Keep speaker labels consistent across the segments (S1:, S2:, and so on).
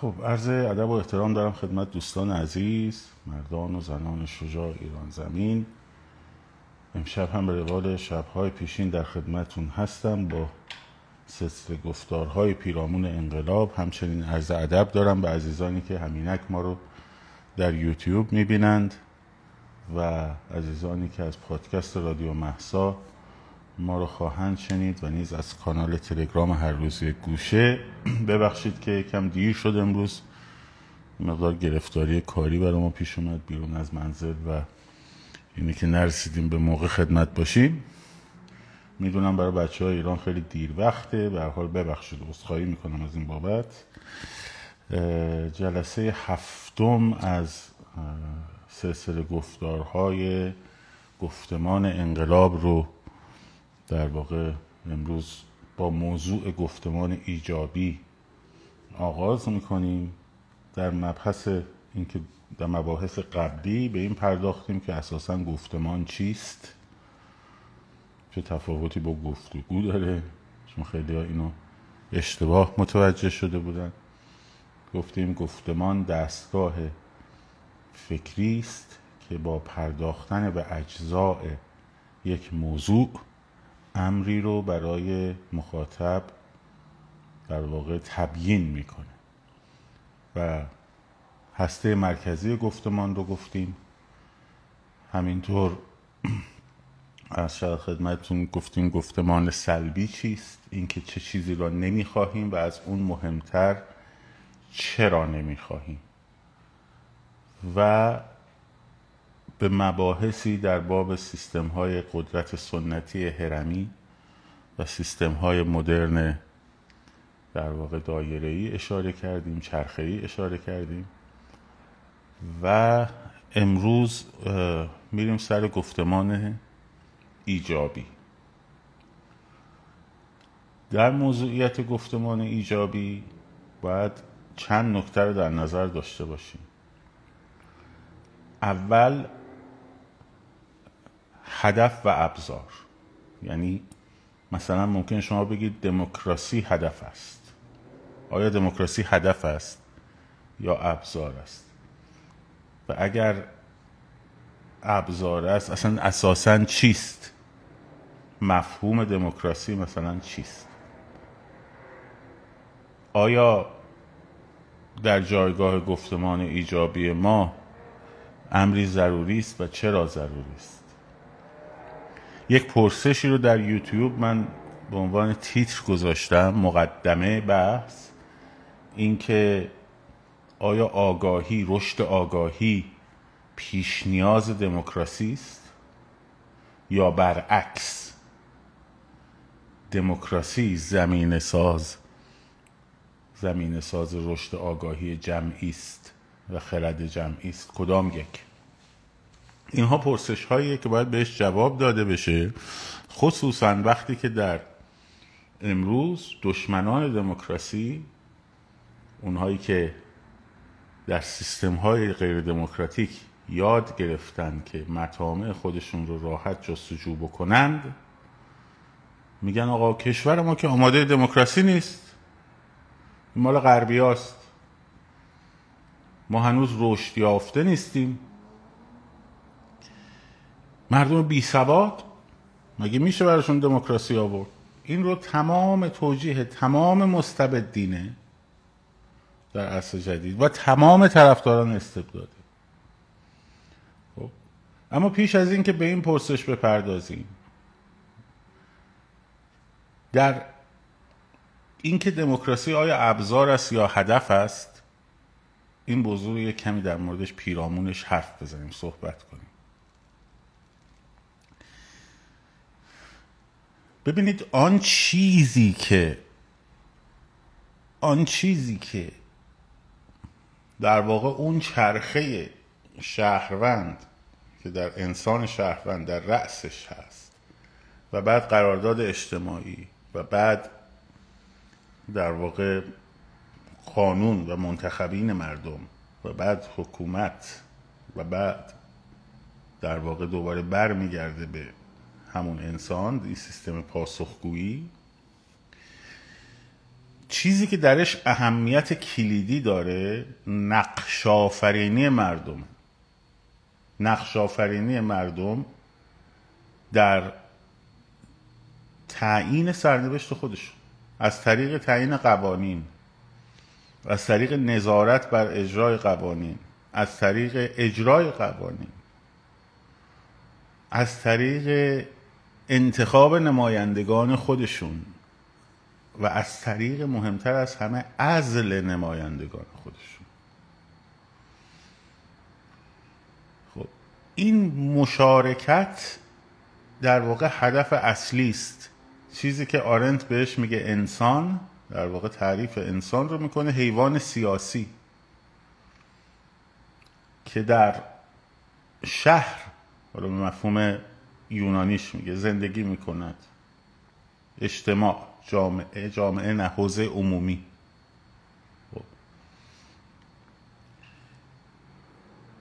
S1: خب عرض ادب و احترام دارم خدمت دوستان عزیز مردان و زنان شجاع ایران زمین. امشب هم به روال شبهای پیشین در خدمتون هستم با سلسله گفتارهای پیرامون انقلاب. همچنین عرض ادب دارم به عزیزانی که همینک ما رو در یوتیوب می‌بینند و عزیزانی که از پادکست رادیو محسا ما رو خواهند شنید و نیز از کانال تلگرام هر روزی گوشه. ببخشید که کم دیر شد امروز. مقدار گرفتاری کاری برای ما پیش اومد بیرون از منزل و اینه که نرسیدیم به موقع خدمت باشیم. می‌دونم برای بچه های ایران خیلی دیر وقته. به حال ببخشید عذرخواهی می‌کنم از این بابت. جلسه هفتم از سلسله گفتارهای گفتمان انقلاب رو در واقع امروز با موضوع گفتمان ایجابی آغاز می‌کنیم در مبحث اینکه در مباحث قبلی به این پرداختیم که اساسا گفتمان چیست چه تفاوتی با گفتگو داره. چون خیلی ها اینو اشتباه متوجه شده بودن. گفتیم گفتمان دستگاه فکری است که با پرداختن به اجزاء یک موضوع امری رو برای مخاطب در واقع تبیین می‌کنه. و هسته مرکزی گفتمان رو گفتیم. همینطور از شاید خدمتتون گفتیم گفتمان سلبی چیست؟ اینکه چه چیزی را نمی‌خواهیم و از اون مهمتر چرا نمی‌خواهیم؟ و به مباحثی در باب سیستم های قدرت سنتی هرمی و سیستم های مدرن در واقع دایره ای اشاره کردیم چرخه ای اشاره کردیم و امروز میریم سر گفتمان ایجابی. در موضوعیت گفتمان ایجابی باید چند نکته رو در نظر داشته باشیم. اول هدف و ابزار. یعنی مثلا ممکن شما بگید دموکراسی هدف است. آیا دموکراسی هدف است یا ابزار است؟ و اگر ابزار است اصلا اساسا چیست؟ مفهوم دموکراسی مثلا چیست؟ آیا در جایگاه گفتمان ایجابی ما امری ضروری است و چرا ضروری است؟ یک پرسشی رو در یوتیوب من به عنوان تیتر گذاشتم مقدمه بحث اینکه آیا آگاهی رشد آگاهی پیش نیاز دموکراسی است یا برعکس دموکراسی زمین ساز زمین ساز رشد آگاهی جمعی است و خرد جمعی است؟ کدام یک؟ اینها پرسش هاییه که باید بهش جواب داده بشه خصوصا وقتی که در امروز دشمنان دموکراسی اونهایی که در سیستم های غیر دموکراتیک یاد گرفتن که مطامع خودشون رو راحت جستجو بکنند میگن آقا کشور ما که آماده دموکراسی نیست مال غربی هاست. ما هنوز رشد یافته نیستیم. مردم بی سواد مگه میشه براشون دموکراسی آورد؟ این رو تمام توجیه تمام مستبدینه در عصر جدید و تمام طرفداران استبداده خب. اما پیش از این که به این پرسش بپردازیم در اینکه دموکراسی آیا ابزار است یا هدف است این یک کمی در موردش پیرامونش حرف بزنیم صحبت کنیم. ببینید آن چیزی که آن چیزی که در واقع اون چرخه شهروند که در انسان شهروند در رأسش هست و بعد قرارداد اجتماعی و بعد در واقع قانون و منتخبین مردم و بعد حکومت و بعد در واقع دوباره بر میگرده به همون انسان این سیستم پاسخگویی. چیزی که درش اهمیت کلیدی داره نقش آفرینی مردم. نقش آفرینی مردم در تعیین سرنوشت خودشون. از طریق تعیین قوانین. از طریق نظارت بر اجرای قوانین. از طریق اجرای قوانین. از طریق انتخاب نمایندگان خودشون و از طریق مهمتر از همه ازل نمایندگان خودشون. خب این مشارکت در واقع هدف اصلی است. چیزی که آرنت بهش میگه انسان در واقع تعریف انسان رو می‌کنه حیوان سیاسی. که در شهر حالا مفهوم یونانیش میگه زندگی می‌کند. اجتماع جامعه جامعه نه حوزه عمومی. خب.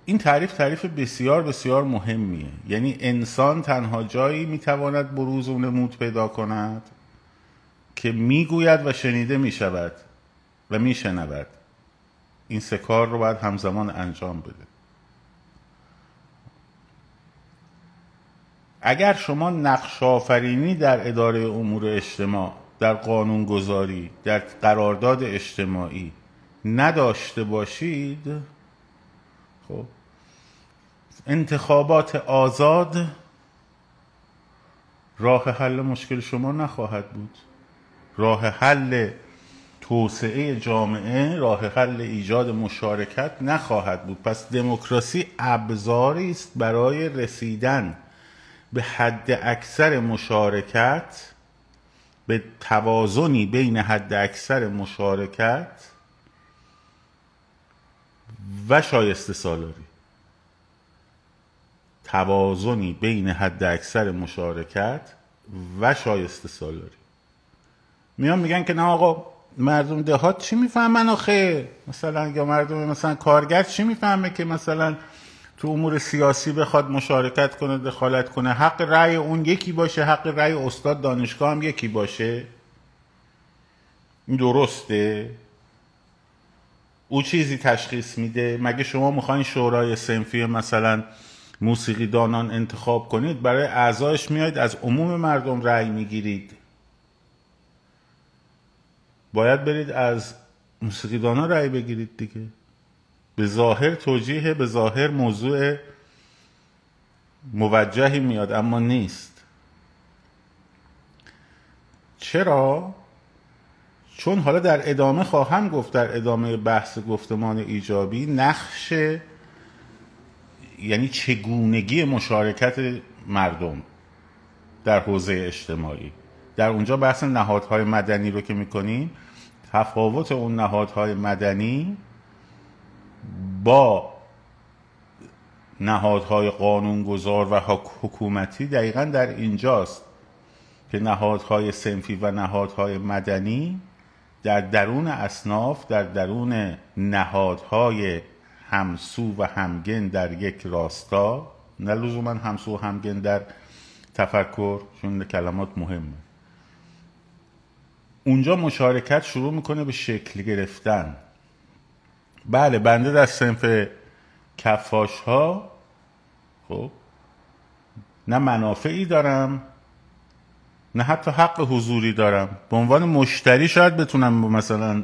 S1: این تعریف تعریف بسیار بسیار مهمیه. یعنی انسان تنها جایی می‌تواند بروز و نمود پیدا کند که می‌گوید و شنیده می‌شود و میشنود. این سه کار رو باید همزمان انجام بده. اگر شما نقش آفرینی در اداره امور اجتماع در قانون گذاری در قرارداد اجتماعی نداشته باشید خب انتخابات آزاد راه حل مشکل شما نخواهد بود. راه حل توسعه جامعه راه حل ایجاد مشارکت نخواهد بود. پس دموکراسی ابزاری است برای رسیدن به حد اکثر مشارکت به توازنی بین حد اکثر مشارکت و شایسته سالاری. توازنی بین حد اکثر مشارکت و شایسته سالاری. میان میگن که نه آقا مردم دهات چی می‌فهمن آخه؟ مثلا یا مردم مثلا کارگر چی می‌فهمه که مثلا تو امور سیاسی بخواد مشارکت کنه دخالت کنه حق رأی اون یکی باشه حق رأی استاد دانشگاه هم یکی باشه. این درسته؟ او چیزی تشخیص میده؟ مگه شما می‌خواین شورای سنفی مثلا موسیقی دانان انتخاب کنید؟ برای اعضایش میاید از عموم مردم رأی می‌گیرید. باید برید از موسیقی دانا رأی بگیرید دیگه. به ظاهر توجیه به ظاهر موضوع موجهی میاد اما نیست چرا؟ چون حالا در ادامه خواهم گفت در ادامه بحث گفتمان ایجابی نقش یعنی چگونگی مشارکت مردم در حوزه اجتماعی در اونجا بحث نهادهای مدنی رو که می‌کنیم تفاوت اون نهادهای مدنی با نهادهای قانونگذار و حکومتی دقیقا در اینجاست که نهادهای سنفی و نهادهای مدنی در درون اصناف در درون نهادهای همسو و همگن در یک راستا نه لزوما همسو و همگن در تفکر چون کلمات مهمه. اونجا مشارکت شروع می‌کنه به شکل گرفتن. بله بنده در سنف کفاش ها خب نه منافعی دارم نه حتی حق حضوری دارم. به عنوان مشتری شاید بتونم مثلا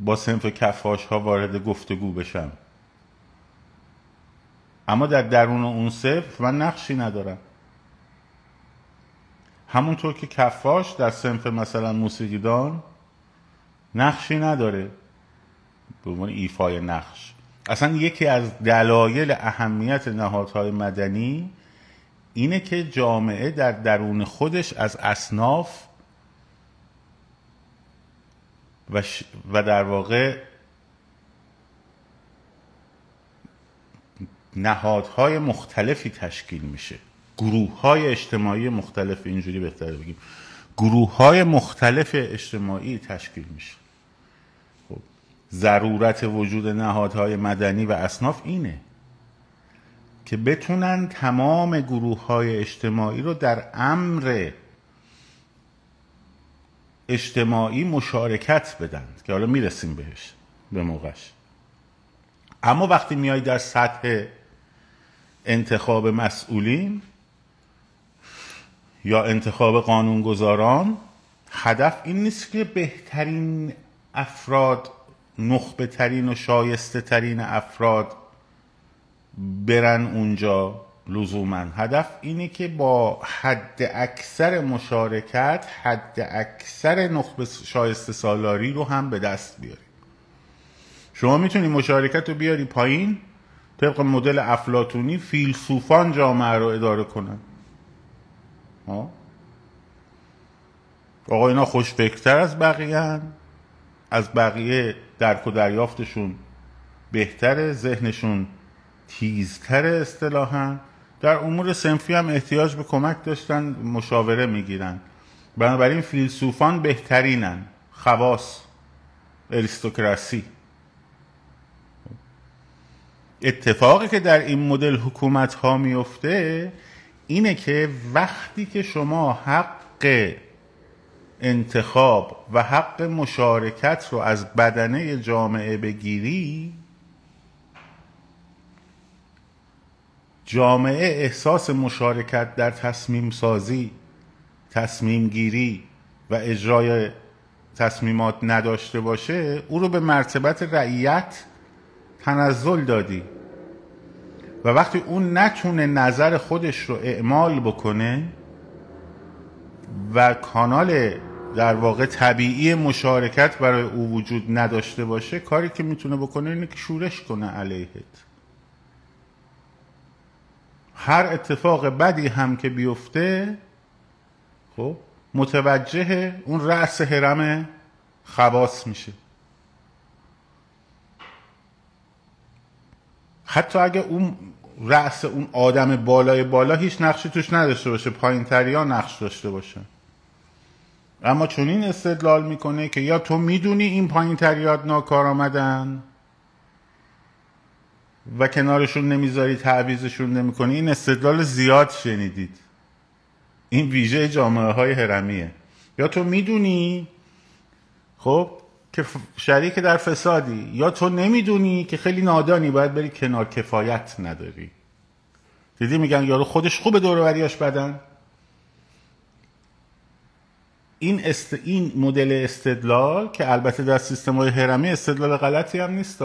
S1: با سنف کفاش ها وارد گفتگو بشم. اما در درون اون صف من نقشی ندارم. همونطور که کفاش در سنف مثلا موسیقیدان نقشی نداره. به عنوان ایفای نقش. اصلا یکی از دلایل اهمیت نهادهای مدنی اینه که جامعه در درون خودش از اصناف و, و در واقع نهادهای مختلفی تشکیل میشه. گروه های اجتماعی مختلف اینجوری بهتر بگیم. گروه های مختلف اجتماعی تشکیل میشه. ضرورت وجود نهادهای مدنی و اصناف اینه که بتونن تمام گروه های اجتماعی رو در امر اجتماعی مشارکت بدن که حالا می‌رسیم بهش به موقعش. اما وقتی میای در سطح انتخاب مسئولین یا انتخاب قانونگذاران هدف این نیست که بهترین افراد نخبه ترین و شایسته ترین افراد برن اونجا لزوما. هدف اینه که با حد اکثر مشارکت حد اکثر نخبه شایسته سالاری رو هم به دست بیاری شما می‌تونی مشارکت رو بیاری پایین طبق مدل افلاتونی فیلسوفان جامعه رو اداره کنن. آقا اینا خوشفکرتر از بقیه هن. از بقیه درک و دریافتشون بهتره ذهنشون تیزتر اصطلاحا. در امور سنفی هم احتیاج به کمک داشتن مشاوره می‌گیرن. بنابراین فیلسوفان بهترینن. خواص. اریستوکراسی. اتفاقی که در این مدل حکومت ها میفته اینه که وقتی که شما حق انتخاب و حق مشارکت رو از بدنه جامعه بگیری جامعه احساس مشارکت در تصمیم سازی تصمیم گیری و اجرای تصمیمات نداشته باشه او رو به مرتبت رعیت تنزل دادی. و وقتی اون نتونه نظر خودش رو اعمال بکنه و کانال در واقع طبیعی مشارکت برای او وجود نداشته باشه کاری که می‌تونه بکنه اینه که شورش کنه علیهت. هر اتفاق بدی هم که بیفته خب متوجه اون رأس حرم خواص میشه. حتی اگه اون رأس اون آدم بالای بالا هیچ نقشی توش نداشته باشه پایین تریا نقش داشته باشه. اما چون این استدلال می‌کنه که یا تو می‌دونی این پایین تریات ناکار آمدن و کنارشون نمی‌ذاری تعویزشون نمی‌کنی این استدلال زیاد شنیدید. این ویژه جامعه های هرمیه یا تو می‌دونی؟ خب که شریک در فسادی یا تو نمی‌دونی که خیلی نادانی باید بری کنار کفایت نداری. دیدی میگن یارو خودش خوبه دوروریاش بدن. این, است... این مدل استدلال که البته در سیستم های هرمی استدلال غلطی هم نیست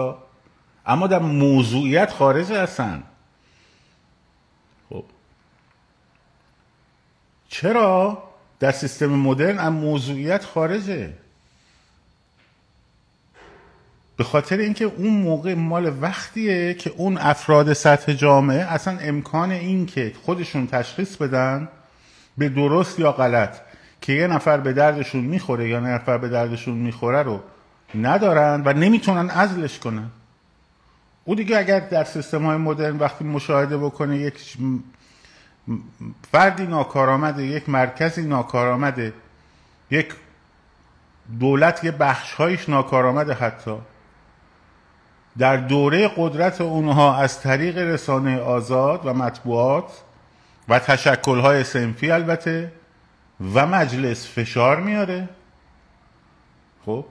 S1: اما در موضوعیت خارج هستن. خب. چرا؟ در سیستم مدرن هم موضوعیت خارجه. به خاطر اینکه اون موقع مال وقتیه که اون افراد سطح جامعه اصلا امکان این که خودشون تشخیص بدن به درست یا غلط که یه نفر به دردشون می‌خوره یا نفر به دردشون می‌خوره رو ندارن و نمی‌تونن ازلش کنن. او دیگه اگر در سیستم های مدرن وقتی مشاهده بکنه یک فردی ناکارآمده یک مرکزی ناکارآمده یک دولت یه بخشهایش ناکارآمده حتی در دوره قدرت اونها از طریق رسانه آزاد و مطبوعات و تشکلهای سنفی البته و مجلس فشار میاره. خب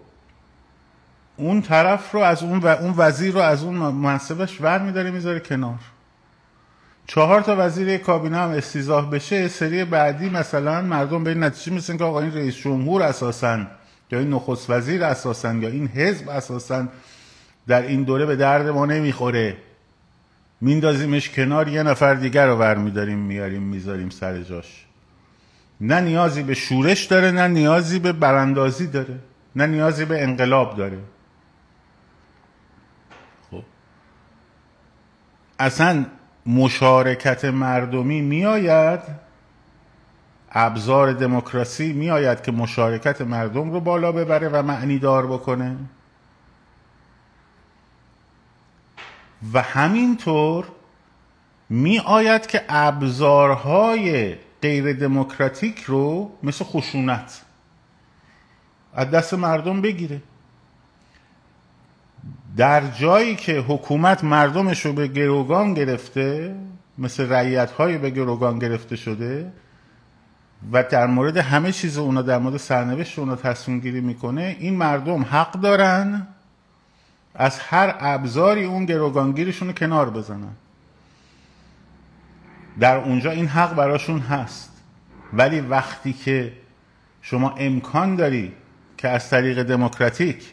S1: اون طرف رو از اون و اون وزیر رو از اون منصبش ور میداره می‌ذاره کنار. چهار تا وزیر کابینه هم استیزاه بشه سری بعدی مثلا مردم به این نتیجه میسن که آقا این رئیس جمهور اساسا یا این نخست وزیر اساسا یا این حزب اساسا در این دوره به درد ما نمی‌خوره. میندازیمش کنار یه نفر دیگر رو ور میداریم میاریم می‌ذاریم سر جاش. نه نیازی به شورش داره نه نیازی به براندازی داره نه نیازی به انقلاب داره. خب. اصلا مشارکت مردمی میآید ابزار دموکراسی میآید که مشارکت مردم رو بالا ببره و معنی دار بکنه. و همینطور می آید که ابزارهای غیر دموکراتیک رو مثل خشونت از دست مردم بگیره. در جایی که حکومت مردمش رو به گروگان گرفته مثل رعیت های به گروگان گرفته شده و در مورد همه چیز اونا در مورد سرنوشت اونا تصمیم گیری می‌کنه این مردم حق دارن از هر ابزاری اون گروگانگیرشون رو کنار بزنن. در اونجا این حق براشون هست. ولی وقتی که شما امکان داری که از طریق دموکراتیک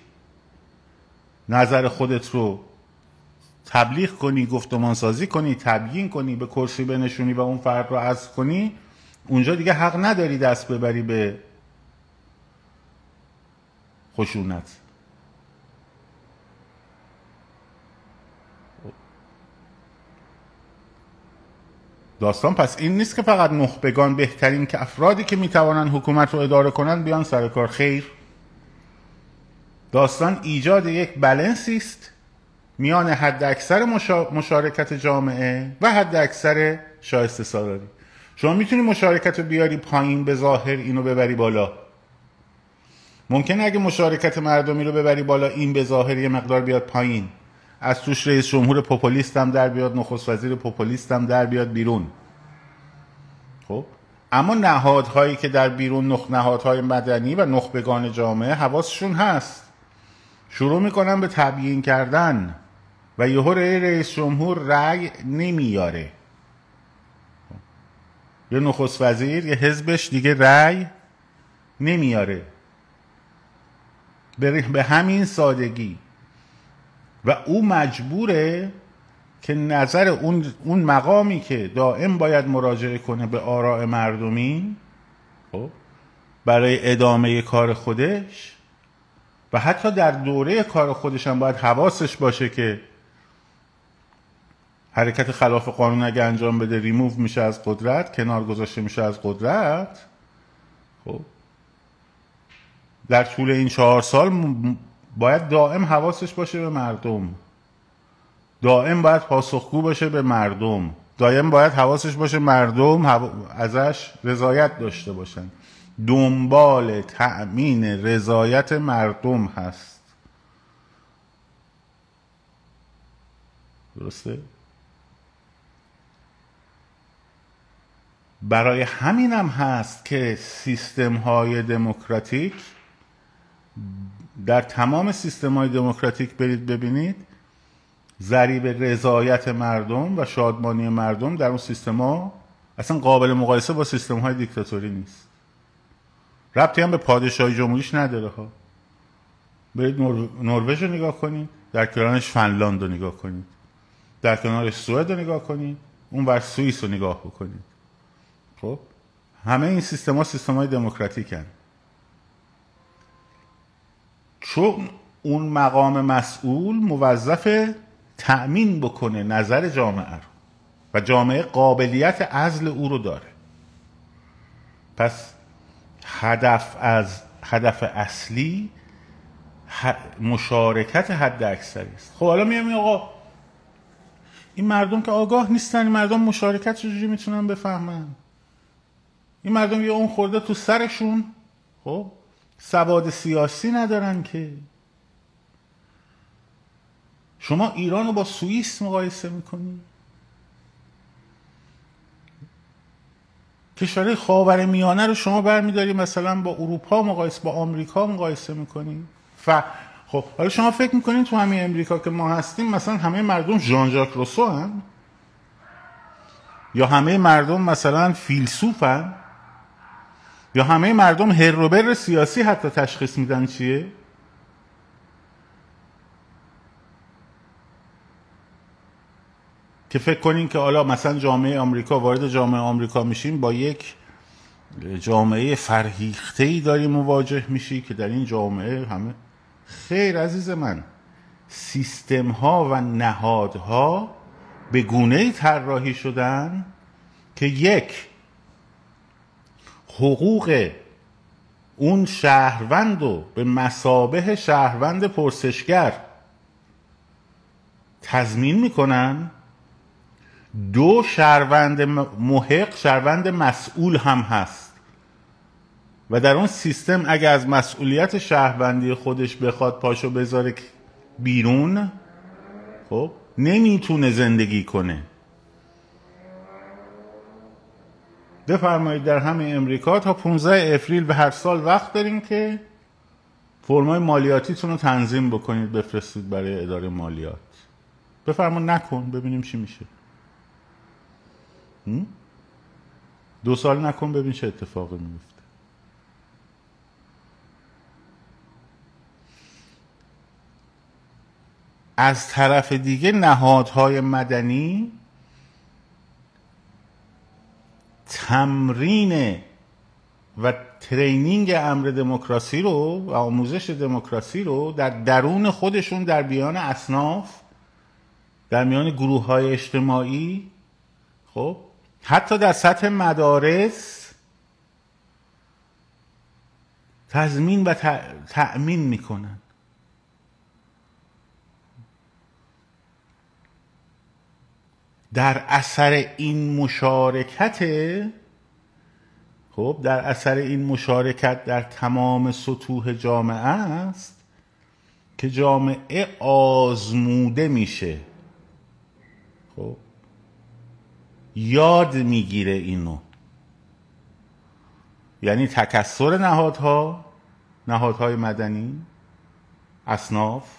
S1: نظر خودت رو تبلیغ کنی گفتمان سازی کنی تبیین کنی به کرسی بنشونی و اون فرد رو از کنی اونجا دیگه حق نداری دست ببری به خشونت. داستان پس این نیست که فقط نخبگان بهترین که افرادی که می‌توانند حکومت رو اداره کنند بیان سر کار. خیر. داستان ایجاد یک بلنسی است میان حد اکثر مشارکت جامعه و حد اکثر شایسته سالاری. شما می‌تونی مشارکت رو بیاری پایین به ظاهر اینو ببری بالا. ممکن اگه مشارکت مردمی رو ببری بالا این به ظاهر یه مقدار بیاد پایین. از توش رئیس جمهور پوپولیست هم در بیاد نخست وزیر پوپولیست هم در بیاد بیرون. خب؟ اما نهادهایی که در بیرون نخ نهادهای مدنی و نخبگان جامعه حواسشون هست. شروع می‌کنن به تبیین کردن و یهو رئیس جمهور رأی نمیاره یه نخست وزیر یه حزبش دیگه رأی نمیاره به همین سادگی. و او مجبوره که نظر اون, اون مقامی که دائم باید مراجعه کنه به آراء مردمی خب برای ادامه کار خودش و حتی در دوره کار خودش هم باید حواسش باشه که حرکت خلاف قانون اگه انجام بده ریموو میشه از قدرت کنار گذاشته میشه از قدرت خب در طول این چهار سال باید دائم حواسش باشه به مردم. دائم باید پاسخگو باشه به مردم. دائم باید حواسش باشه مردم ازش رضایت داشته باشن. دنبال تأمین رضایت مردم هست. درسته؟ برای همینم هست که سیستم های دموکراتیک در تمام سیستم های دموکراتیک برید ببینید ضریب رضایت مردم و شادمانی مردم در اون سیستم ها اصلا قابل مقایسه با سیستم های دیکتاتوری نیست. ربطی هم به پادشاهی جمهوریش نداره ها. برید نروژ رو نگاه کنید در کنارش فنلاند رو نگاه کنید. در کنارش سوئد رو نگاه کنید اون بر سوئیس رو نگاه بکنید. خب؟ همه این سیستم ها سیستم های دموکراتیک هن. چون اون مقام مسئول موظف تأمین بکنه نظر جامعه رو و جامعه قابلیت عزل او رو داره. پس هدف از هدف اصلی مشارکت حد اکثری است. خب حالا میام آقا این مردم که آگاه نیستن این مردم مشارکت چجوری می‌تونن بفهمن؟ این مردم یه اون خورده تو سرشون خب؟ سواد سیاسی ندارن که. شما ایران رو با سوئیس مقایسه می‌کنی؟ کشورهای خاور میانه رو شما برمیداری مثلا با اروپا مقایسه با آمریکا مقایسه می‌کنی؟ ف خب حالا شما فکر می‌کنین تو همین امریکا که ما هستیم مثلا همه مردم ژان ژاک روسو هم یا همه مردم مثلا فیلسوف هم یا همه مردم هروبر سیاسی حتی تشخیص میدن چیه؟ که فکر کنین که حالا مثلا جامعه آمریکا وارد جامعه آمریکا میشیم با یک جامعه فرهیخته ای داری مواجه میشی که در این جامعه همه خیر عزیز من سیستم ها و نهادها به گونه طراحی شدن که یک حقوق اون شهروند رو به مسابه شهروند پرسشگر تضمین می‌کنن. دو شهروند محق شهروند مسئول هم هست. و در اون سیستم اگر از مسئولیت شهروندی خودش بخواد پاشو بذاره بیرون خب نمی‌تونه زندگی کنه. بفرمایید در همین امریکا تا 15 اپریل به هر سال وقت داریم که فرمای مالیاتیتون رو تنظیم بکنید بفرستید برای اداره مالیات. بفرما نکن ببینیم چی میشه. دو سال نکن ببین چه اتفاقی میفته. از طرف دیگه نهادهای مدنی تمرین و ترینینگ امر دموکراسی رو و آموزش دموکراسی رو در درون خودشون در بیان اصناف در میان گروه های اجتماعی خب حتی در سطح مدارس تضمین و تأمین می‌کنن. در اثر این مشارکت خب در اثر این مشارکت در تمام سطوح جامعه است که جامعه آزموده میشه. خب یاد می‌گیره اینو. یعنی تکسر نهادها نهادهای مدنی اصناف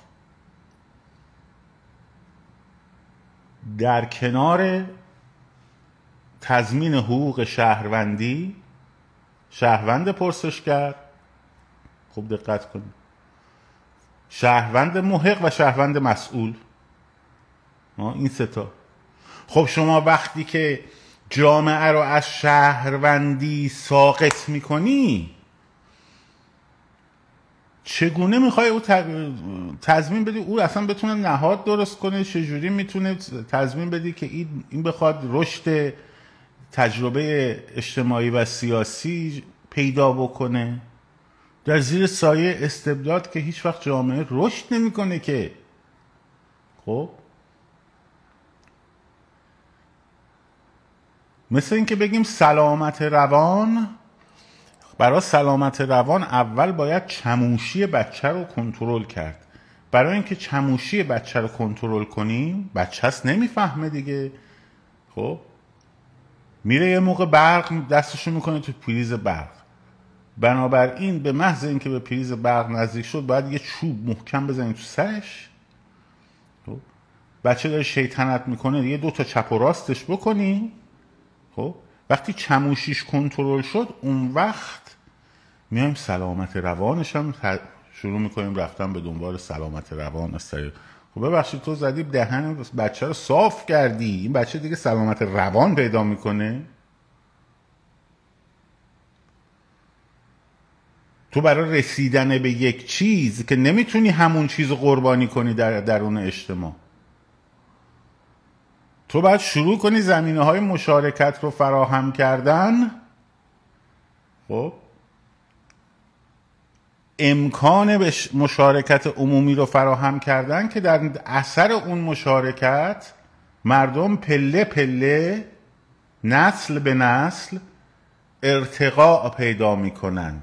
S1: در کنار تضمین حقوق شهروندی شهروند پرسشگر خوب دقت کنید شهروند محق و شهروند مسئول. این ستا خب شما وقتی که جامعه رو از شهروندی ساقط می‌کنی چگونه می‌خوای او تضمین بدی؟ او اصلا بتونه نهاد درست کنه چجوری می‌تونه تضمین بدی که این بخواد رشد تجربه اجتماعی و سیاسی پیدا بکنه؟ در زیر سایه استبداد که هیچ وقت جامعه رشد نمی‌کنه که. خب؟ مثل اینکه بگیم سلامت روان برای سلامت روان اول باید چموشی بچه رو کنترل کرد. برای اینکه چموشی بچه رو کنترل کنیم بچه هست نمی‌فهمه دیگه. خب؟ میره یه موقع برق دستشو می‌کنه تو پریز برق. بنابراین به محض اینکه به پریز برق نزدیک شد باید یه چوب محکم بزنید تو سرش. خب؟ بچه داره شیطنت می‌کنه یه دو تا چپ و راستش بکنی خب؟ وقتی چموشیش کنترل شد اون وقت میایم سلامت روانش هم شروع می‌کنیم رفتن به دنبال سلامت روان از خب ببخشید تو زدی دهن بچه رو صاف کردی. این بچه دیگه سلامت روان پیدا می‌کنه. تو برای رسیدن به یک چیز که نمی‌تونی همون چیز قربانی کنی در درون اجتماع. تو باید شروع کنی زمینه های مشارکت رو فراهم کردن. خب؟ امکان مشارکت عمومی رو فراهم کردن که در اثر اون مشارکت مردم پله پله نسل به نسل ارتقاء پیدا می‌کنن.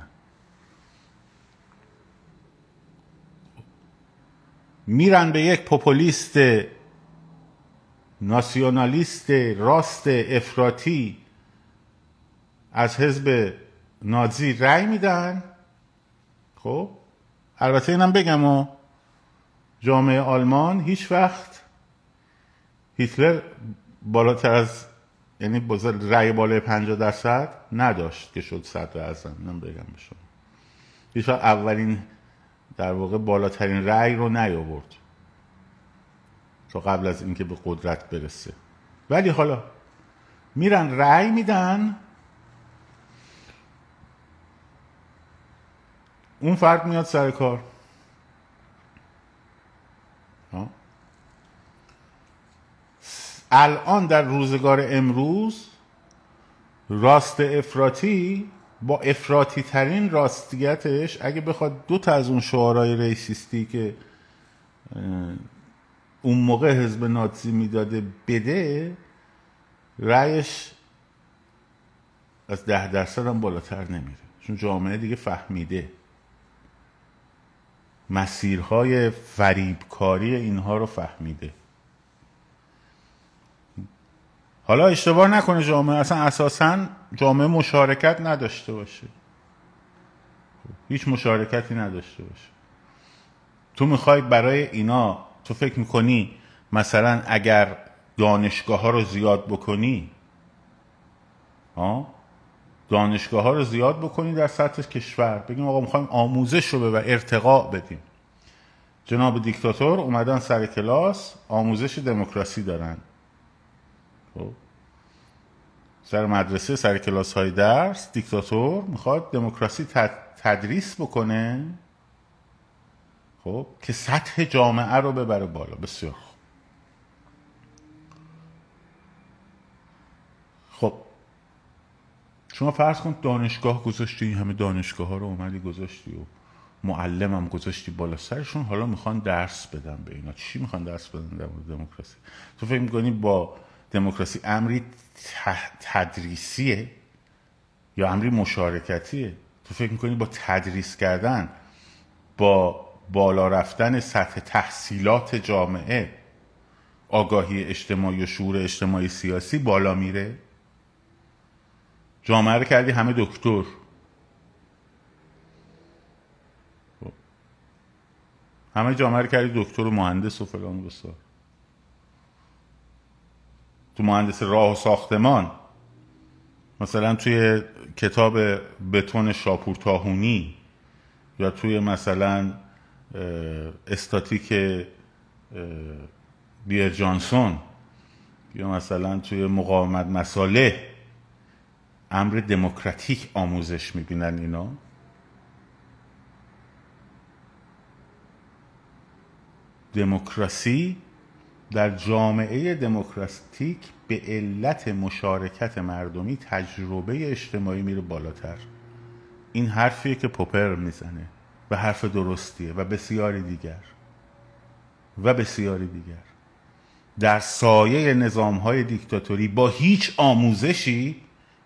S1: میرن به یک پوپولیست ناسیونالیست راست افراطی از حزب نازی رأی میدن. خب؟ البته اینم بگم و جامعه آلمان هیچ وقت هیتلر بالاتر از یعنی رأی بالای 50 درصد نداشت که شد صدر اعظم. اینم بگم به شما. هیچ اولین در واقع بالاترین رأی رو نیاورد تا قبل از اینکه به قدرت برسه. ولی حالا میرن رأی میدن اون فرد میاد سر کار. الان در روزگار امروز راست افراطی با افراطی ترین راستیتش اگه بخواد دو تا از اون شعارهای ریسیستی که اون موقع حزب نازی می‌داده بده رأیش از ده درصد هم بالاتر نمیره. چون جامعه دیگه فهمیده. مسیرهای فریبکاری اینها رو فهمیده. حالا اشتباه نکنه جامعه اصلا اساسا جامعه مشارکت نداشته باشه. هیچ مشارکتی نداشته باشه. تو می‌خوای برای اینا تو فکر می‌کنی مثلا اگر دانشگاه ها رو زیاد بکنی دانشگاه ها رو زیاد بکنی در سطح کشور. بگیم آقا می‌خوایم آموزش رو و ارتقاء بدیم. جناب دیکتاتور اومدن سر کلاس آموزش دموکراسی دارن. خب. سر مدرسه سر کلاس های درس دیکتاتور می‌خواد دموکراسی تدریس بکنه خب که سطح جامعه رو ببره بالا. بسیار خب شما فرض کن دانشگاه گذاشتی همه دانشگاه ها رو اومدی گذاشتی و معلمم گذاشتی بالا سرشون حالا می‌خوان درس بدن به اینا. چی می‌خوان درس بدن؟ در مورد دموکراسی. تو فکر می‌کنی با دموکراسی امری تدریسیه یا امری مشارکتیه؟ تو فکر می‌کنی با تدریس کردن با بالا رفتن سطح تحصیلات جامعه آگاهی اجتماعی و شعور اجتماعی سیاسی بالا میره؟ جامعه رو کردی همه دکتر. خب. همه جامعه رو کردی دکتر و مهندس و فلان و بسار تو مهندس راه و ساختمان. مثلا توی کتاب بتون شاپور تاهونی یا توی مثلا استاتیک بیر جانسون یا مثلا توی مقاومت مساله امر دموکراتیک آموزش می‌بینن اینا دموکراسی در جامعه دموکراتیک به علت مشارکت مردمی تجربه اجتماعی میره بالاتر. این حرفیه که پوپر می‌زنه و حرف درستیه و بسیاری دیگر. و بسیاری دیگر. در سایه نظام های دیکتاتوری با هیچ آموزشی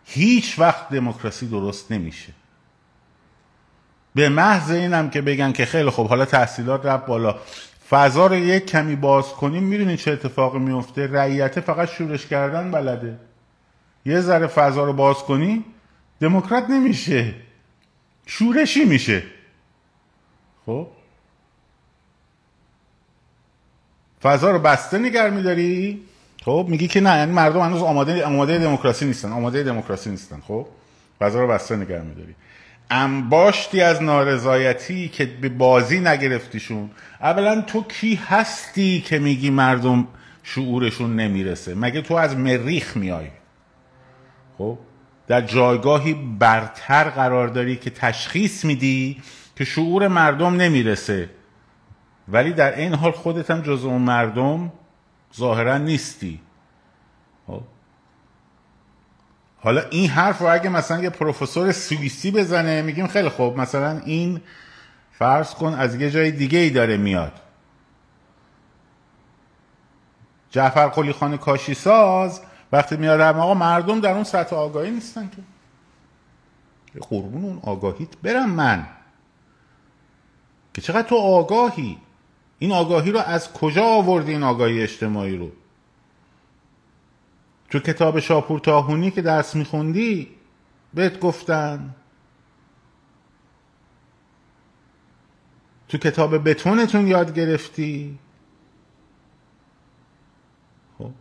S1: هیچ وقت دموکراسی درست نمیشه. به محض اینم که بگن که خیلی خوب حالا تحصیلات رفت بالا. فضا رو یک کمی باز کنیم می‌دونی چه اتفاقی میفته رعیت فقط شورش کردن بلده. یه ذره فضا رو باز کنی دموکرات نمیشه. شورشی میشه. خب؟ فضا رو بسته نگر میداری؟ خب میگی که نه یعنی مردم هنوز آماده آماده دموکراسی نیستن آماده دموکراسی نیستن خب؟ فضا رو بسته نگر میداری. انباشتی از نارضایتی که به بازی نگرفتیشون اولا تو کی هستی که میگی مردم شعورشون نمی‌رسه؟ مگه تو از مریخ میای؟ خب؟ در جایگاهی برتر قرار داری که تشخیص میدی که شعور مردم نمی‌رسه. ولی در این حال خودت هم جز اون مردم ظاهرا نیستی. خب. حالا این حرف رو اگه مثلا یه پروفسور سوئیسی بزنه میگیم خیلی خوب مثلا این فرض کن از یه جای دیگه ای داره میاد. جعفر قلی خان کاشی ساز وقتی میاد آقا مردم در اون سطح آگاهی نیستن که. قربون اون آگاهیت برم من. که چقدر تو آگاهی؟ این آگاهی رو از کجا آوردی این آگاهی اجتماعی رو؟ تو کتاب شاپور تاهونی که درس میخوندی بهت گفتن. تو کتاب بتونتون یاد گرفتی. خب.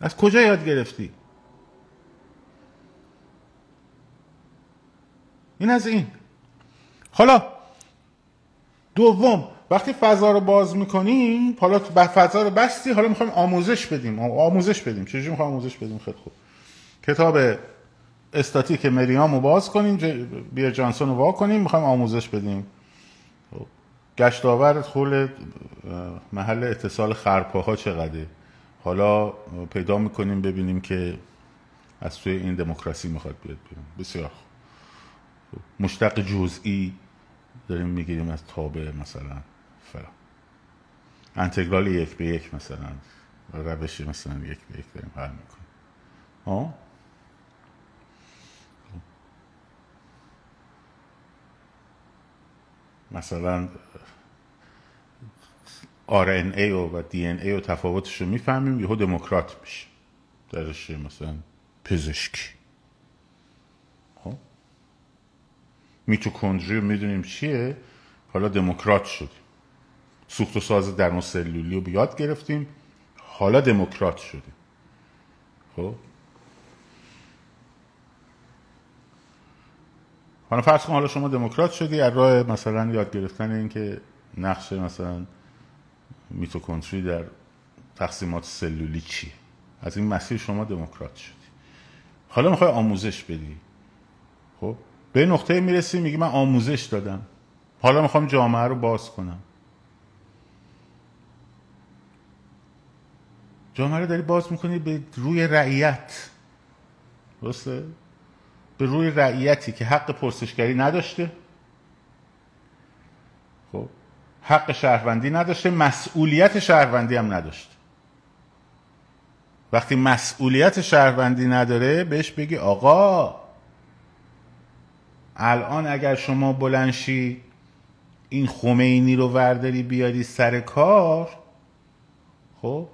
S1: از کجا یاد گرفتی؟ این از این. حالا دوم وقتی فضا رو باز می‌کنیم حالا فضا رو بستی حالا می‌خوایم آموزش بدیم. آموزش بدیم. چجوری می‌خوایم آموزش بدیم؟ خیلی خوب. کتاب استاتیک مریام رو باز کنیم بیر جانسون رو وا کنیم می‌خوایم آموزش بدیم. خب. گشتاور خول محل اتصال خرپاها چقدره؟ حالا پیدا می‌کنیم ببینیم که از توی این دموکراسی می‌خواد بیاد بیرون. بسیار خوب. مشتق جزئی داریم می‌گیریم از تابع مثلا. انتگرال یک به یک مثلا روش مثلا یک به یک داریم حل می‌کنیم. ها مثلا RNA و DNA و تفاوتش رو می‌فهمیم یهو دموکرات میشه. در رشته مثلا پزشکی خب؟ میتوکندری رو می‌دونیم چیه؟ حالا دموکرات شدیم. سوخت و ساز درون سلولی رو یاد گرفتیم. حالا دموکرات شدیم خب؟ حالا فرض کن حالا شما دموکرات شدی از راه مثلا یاد گرفتن این که نقش مثلا میتوکندری در تقسیمات سلولی چیه؟ از این مسیر شما دموکرات شدی. حالا می‌خوای آموزش بدی. خب؟ به نقطه می‌رسی میگی من آموزش دادم. حالا می‌خوام جامعه رو باز کنم. جامعه رو داری باز می‌کنی به روی رعیت. درسته؟ به روی رعیتی که حق پرسشگری نداشته. خب حق شهروندی نداشته مسئولیت شهروندی هم نداشته. وقتی مسئولیت شهروندی نداره بهش بگی آقا الان اگر شما بلنشی این خمینی رو ورداری بیاری سر کار خب؟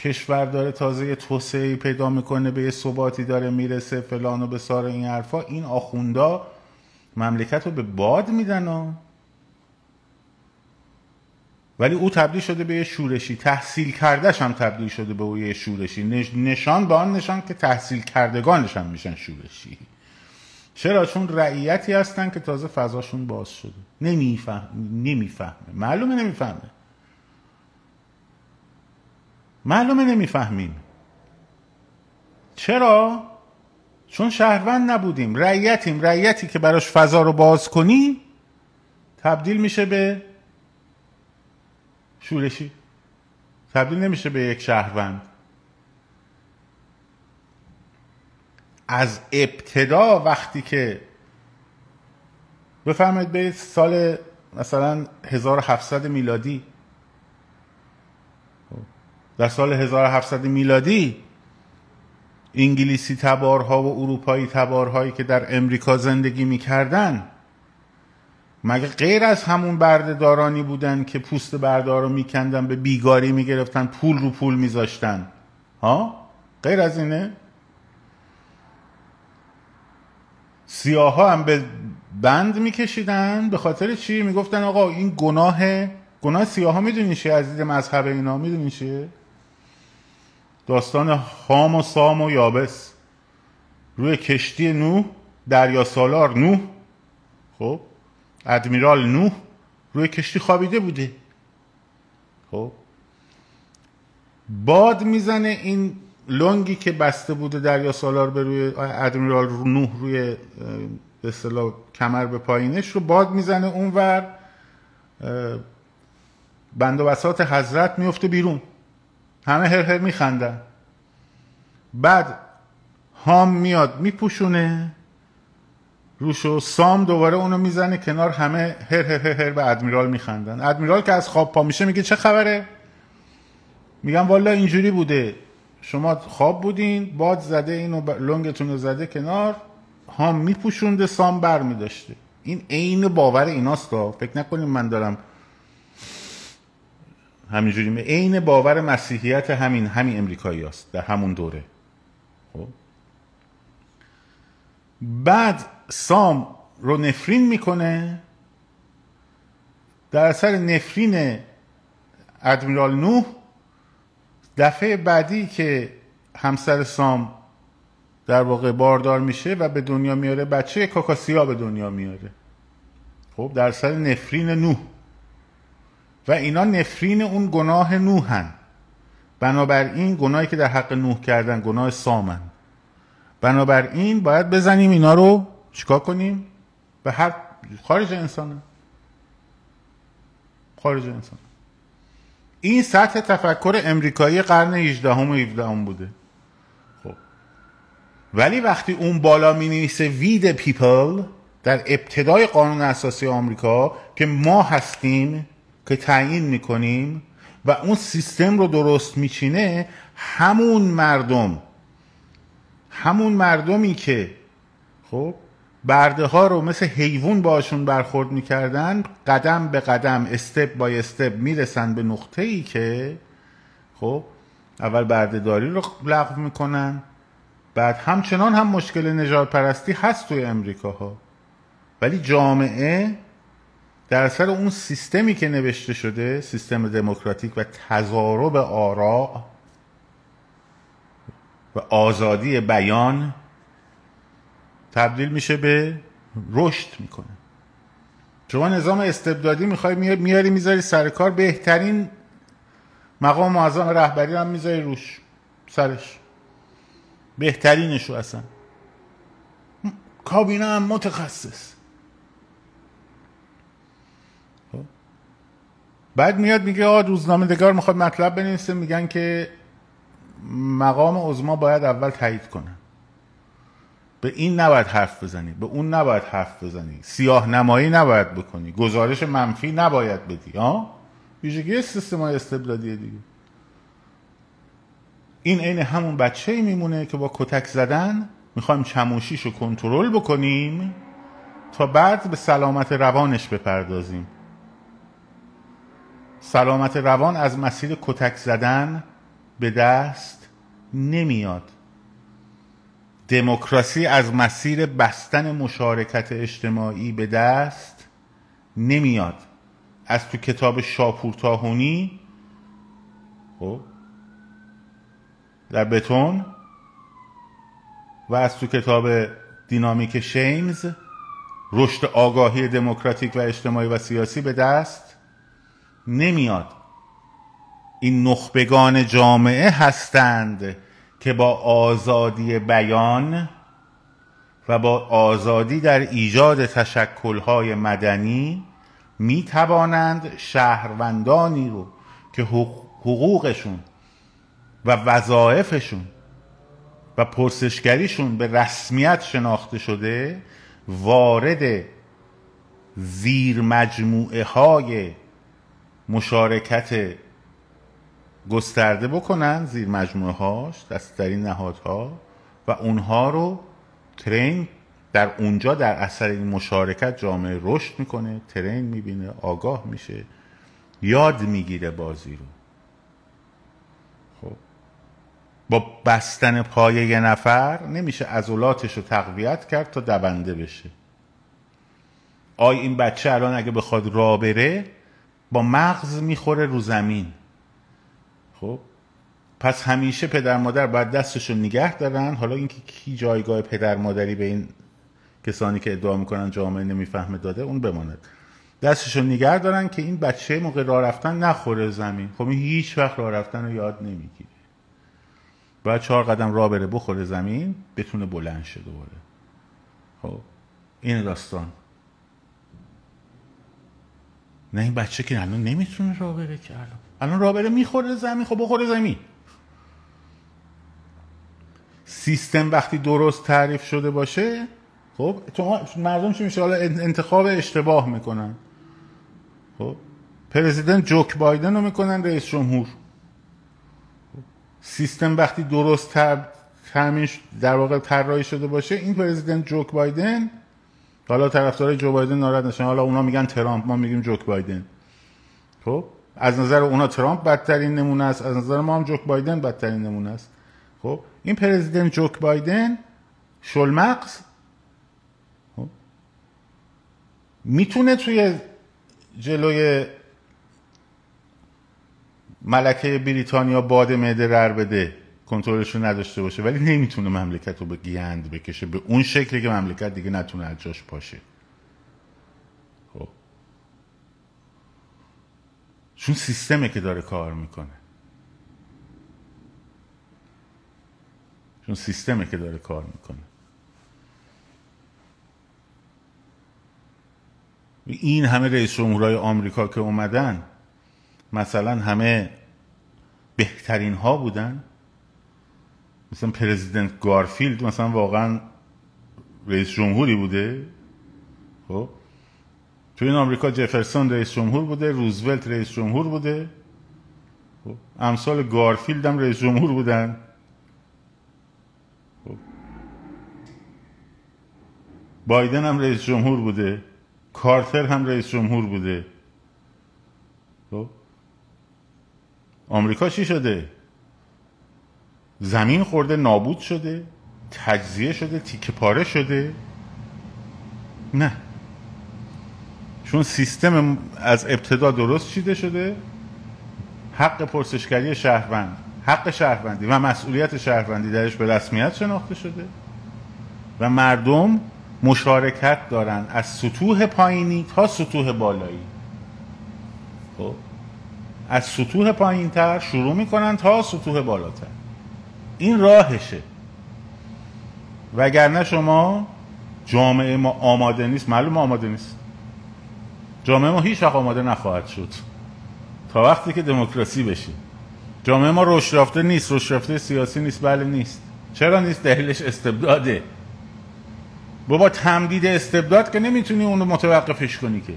S1: کشور داره تازه یه توسعه پیدا می‌کنه به یه ثباتی داره می‌رسه فلان و بسار این حرفا. این آخوندا مملکت رو به باد میدن ولی او تبدیل شده به یه شورشی. تحصیل کردهش هم تبدیل شده به یه شورشی. نشان به آن نشان که تحصیل کردگانش هم میشن شورشی. چرا؟ چون رعیتی هستن که تازه فضاشون باز شده. نمیفهم نمی‌فهمه. معلومه نمی‌فهمه. معلومه نمی‌فهمیم. چرا؟ چون شهروند نبودیم رعیتیم. رعیتی که براش فضا رو باز کنی تبدیل میشه به شورشی. تبدیل نمیشه به یک شهروند. از ابتدا وقتی که بفرمایید به سال مثلا 1700 میلادی. در سال 1700 میلادی انگلیسی تبارها و اروپایی تبارهایی که در امریکا زندگی می‌کردن مگه غیر از همون بردهدارانی بودن که پوست بردار رو میکندن به بیگاری می‌گرفتن پول رو پول میذاشتن؟ ها؟ غیر از اینه؟ سیاه ها هم به بند میکشیدن به خاطر چی؟ می‌گفتن آقا این گناه گناه سیاه ها می‌دونی چیه عزیز مذهب اینا؟ می‌دونی چیه؟ داستان خام و سام و یابس. روی کشتی نوح دریا سالار نوح. خب؟ ادمیرال نوح روی کشتی خوابیده بوده. خب؟ باد می‌زنه این لنگی که بسته بوده دریا سالار به روی ادمیرال نوح روی به اصطلاح کمر به پایینش رو باد می‌زنه اونور. بند و بساط حضرت میفته بیرون. همه هر هر میخندن. بعد هام میاد میپوشونه. روشو سام دوباره اونو می‌زنه کنار همه هر هر هر, هر به ادمیرال میخندن. ادمیرال که از خواب پا میشه میگه چه خبره؟ میگم والا اینجوری بوده. شما خواب بودین باد زده اینو لنگتون رو زده کنار هام میپوشونده سام بر میداشته این عین باور ایناست فکر نکنیم من دارم همینجوری عین باور مسیحیت همین همین امریکایی است در همون دوره. خب؟ بعد سام رو نفرین می‌کنه در اثر نفرین ادمیرال نوح دفعه بعدی که همسر سام در واقع باردار میشه و به دنیا میاره بچه کاکاسیا به دنیا میاره. خب؟ در اثر نفرین نوح. و اینا نفرین اون گناه نوحن. بنابراین گناهی که در حق نوح کردن گناه سامن. بنابراین باید بزنیم اینا رو چیکار کنیم؟ به هر خارج انسان خارج انسان. این سطح تفکر امریکایی قرن 18 و 17 بوده. خب. ولی وقتی اون بالا می نویسه وید پیپل در ابتدای قانون اساسی آمریکا که ما هستیم که تعیین می‌کنیم و اون سیستم رو درست میچینه همون مردم همون مردمی که خب برده ها رو مثل حیوان باشون برخورد می‌کردن قدم به قدم استپ بای استپ می‌رسن به نقطه ای که خب اول بردهداری رو لغو می‌کنن بعد همچنان هم مشکل نجات پرستی هست توی امریکا ها ولی جامعه در اثر اون سیستمی که نوشته شده سیستم دموکراتیک و تضارب آراء و آزادی بیان تبدیل میشه به رشد می‌کنه. شما نظام استبدادی می‌خوای میاری می‌ذاری سر کار بهترین مقام معظم رهبری هم می‌ذاری روش سرش. بهترینشو اصلا. کابینه هم متخصص. بعد میاد میگه آ روزنامه دگار می‌خواد مطلب بنویسه میگن که مقام عظما باید اول تایید کنه. به این نباید حرف بزنی به اون نباید حرف بزنی. سیاه نمایی نباید بکنی گزارش منفی نباید بدی. ها ویژگی سیستم استبدادی دیگه. این عین همون بچه ای میمونه که با کتک زدن می‌خوایم چموشیش رو کنترل بکنیم تا بعد به سلامت روانش بپردازیم. سلامت روان از مسیر کتک زدن به دست نمیاد. دموکراسی از مسیر بستن مشارکت اجتماعی به دست نمیاد. از تو کتاب شاپور تاهونی خب در بتون و از تو کتاب دینامیک شیمز رشد آگاهی دموکراتیک و اجتماعی و سیاسی به دست نمیاد. این نخبگان جامعه هستند که با آزادی بیان و با آزادی در ایجاد تشکلهای مدنی می توانند شهروندانی رو که حقوقشون و وظایفشون و پرسشگریشون به رسمیت شناخته شده وارد زیر مجموعه های مشارکت گسترده بکنن زیر مجموعه هاش دستترین نهادها و اونها رو ترین در اونجا در اثر این مشارکت جامعه رشد می‌کنه ترین می‌بینه آگاه میشه یاد می‌گیره بازی رو. خب با بستن پایه یه نفر نمیشه عضلاتش رو تقویت کرد تا دونده بشه. آی این بچه الان اگه بخواد را بره با مغز می‌خوره رو زمین. خب؟ پس همیشه پدر مادر باید دستشون نگه دارن. حالا اینکه کی جایگاه پدر مادری به این کسانی که ادعا می‌کنن جامعه نمی‌فهمه داده اون بماند. دستشون نگه دارن که این بچه موقع راه رفتن نخوره زمین. خب این هیچ وقت راه رفتن رو یاد نمی‌گیره. باید چهار قدم راه بره بخوره زمین بتونه بلند شه دوباره. خب؟ این داستان. نه این بچه که الان نمی‌تونه راه بره که الان. الان راه بره می‌خوره زمین خب بخوره زمین. سیستم وقتی درست تعریف شده باشه خب تو مردم چی میشه؟ حالا انتخاب اشتباه می‌کنن. خب پرزیدنت جوک بایدن رو می‌کنن رئیس جمهور. سیستم وقتی درست تر در واقع طراحی شده باشه این پرزیدنت جوک بایدن حالا طرفدارای جو بایدن ناراحت نشن. حالا اونا میگن ترامپ ما میگیم جوک بایدن. خب؟ از نظر اونا ترامپ بدترین نمونه است. از نظر ما هم جوک بایدن بدترین نمونه است. خب؟ این پرزیدنت جوک بایدن شلمقز خب؟ می‌تونه توی جلوی ملکه بریتانیا باد معده رر بده. کنترلش رو نداشته باشه ولی نمی‌تونه مملکت رو به گیند بکشه. به اون شکلی که مملکت دیگه نتونه از جاش پاشه. خب. چون سیستمه که داره کار می‌کنه. چون سیستمه که داره کار می‌کنه. این همه رئیس جمهورهای آمریکا که اومدن مثلا همه بهترین ها بودن. مثلا پرزیدنت گارفیلد مثلا واقعا رئیس جمهوری بوده. خب؟ تو این آمریکا جفرسون رئیس جمهور بوده روزولت رئیس جمهور بوده. خب. امثال گارفیلد هم رئیس جمهور بودن. خب. بایدن هم رئیس جمهور بوده. کارتر هم رئیس جمهور بوده. خب. آمریکا چی شده؟ زمین خورده نابود شده تجزیه شده تیکه پاره شده. نه. چون سیستم از ابتدا درست چیده شده حق پرسشگری شهروند حق شهروندی و مسئولیت شهروندی درش به رسمیت شناخته شده و مردم مشارکت دارن از سطوح پایینی تا سطوح بالایی. خب؟ از سطوح پایین تر شروع می‌کنن تا سطوح بالاتر. این راهشه. وگرنه شما جامعه ما آماده نیست معلوم آماده نیست. جامعه ما هیچ آماده نخواهد شد. تا وقتی که دموکراسی بشه. جامعه ما رشد نیست رشد سیاسی نیست بله نیست. چرا نیست؟ دلیلش استبداده. بابا تمدید استبداد که نمی‌تونی اونو متوقفش کنی که.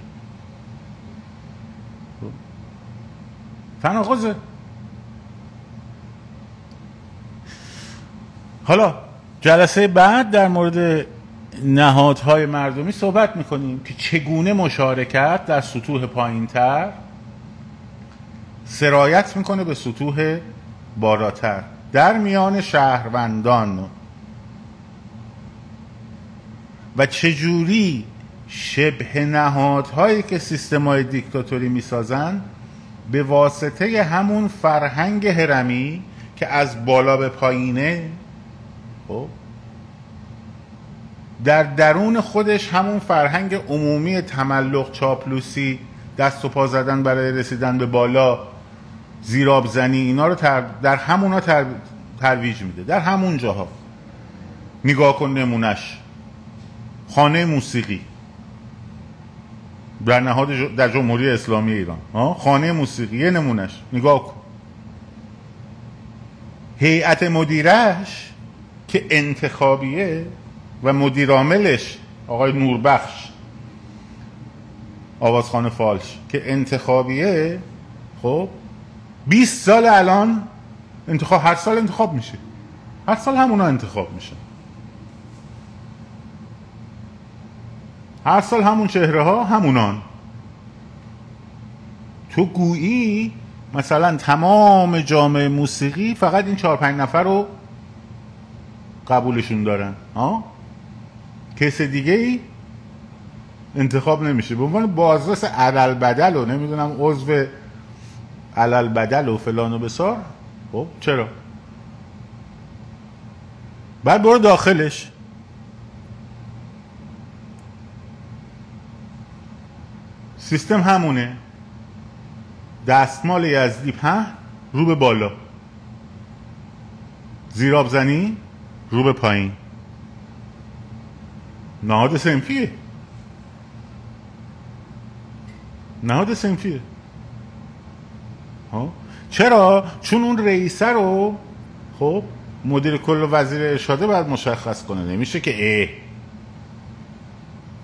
S1: تناقضه حالا جلسه بعد در مورد نهادهای مردمی صحبت می‌کنیم که چگونه مشارکت در سطوح پایینتر سرایت می‌کنه به سطوح بالاتر. در میان شهروندان و چجوری شبه نهادهایی که سیستم های دیکتاتوری می‌سازن به واسطه همون فرهنگ هرمی که از بالا به پایینه خب. در درون خودش همون فرهنگ عمومی تملق چاپلوسی دست و پا زدن برای رسیدن به بالا زیراب زنی اینا رو در همونا تر ترویج میده. در همون جاها. نگاه کن نمونش خانه موسیقی. در نهاد در جمهوری اسلامی ایران. خانه موسیقی. یه نمونش نگاه کن. هیئت مدیرش که انتخابیه و مدیرعاملش آقای نوربخش آوازخانه فالش که انتخابیه خب 20 سال الان انتخاب هر سال انتخاب میشه. هر سال همونا انتخاب میشه هر سال همون چهره ها همونان. تو گویی مثلا تمام جامعه موسیقی فقط این چهار پنج نفر رو قبولشون دارن. ها؟ کس دیگه ای انتخاب نمیشه. به عنوان بازرس علل بدل و نمی‌دونم عضو علل بدل و فلان و بسار خب چرا؟ بعد برو داخلش. سیستم همونه. دستمال یزدی په رو به بالا. زیراب زنی؟ رو به پایین. نهاد سنفیه. نهاد سنفیه. ها چرا؟ چون اون رئیسه رو خب مدیر کل وزیر ارشاده باید مشخص کنه. نمیشه که اه.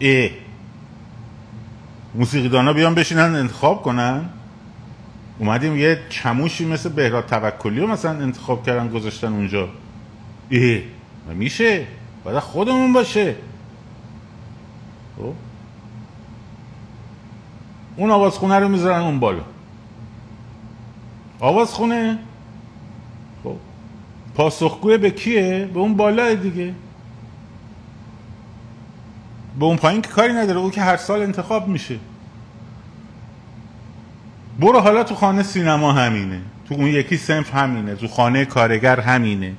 S1: اه. موسیقیدانا بیان بشینن انتخاب کنن. اومدیم یه چموشی مثل بهراد توکلی رو مثلا انتخاب کردن گذاشتن اونجا. اه. میشه باید خودمون باشه اون آوازخونه رو می‌ذارن اون بالا آوازخونه خب پاسخگوی به کیه به اون بالا دیگه به اون پایین که کاری نداره او که هر سال انتخاب میشه برو حالا تو خانه سینما همینه تو اون یکی سنف همینه تو خانه کارگر همینه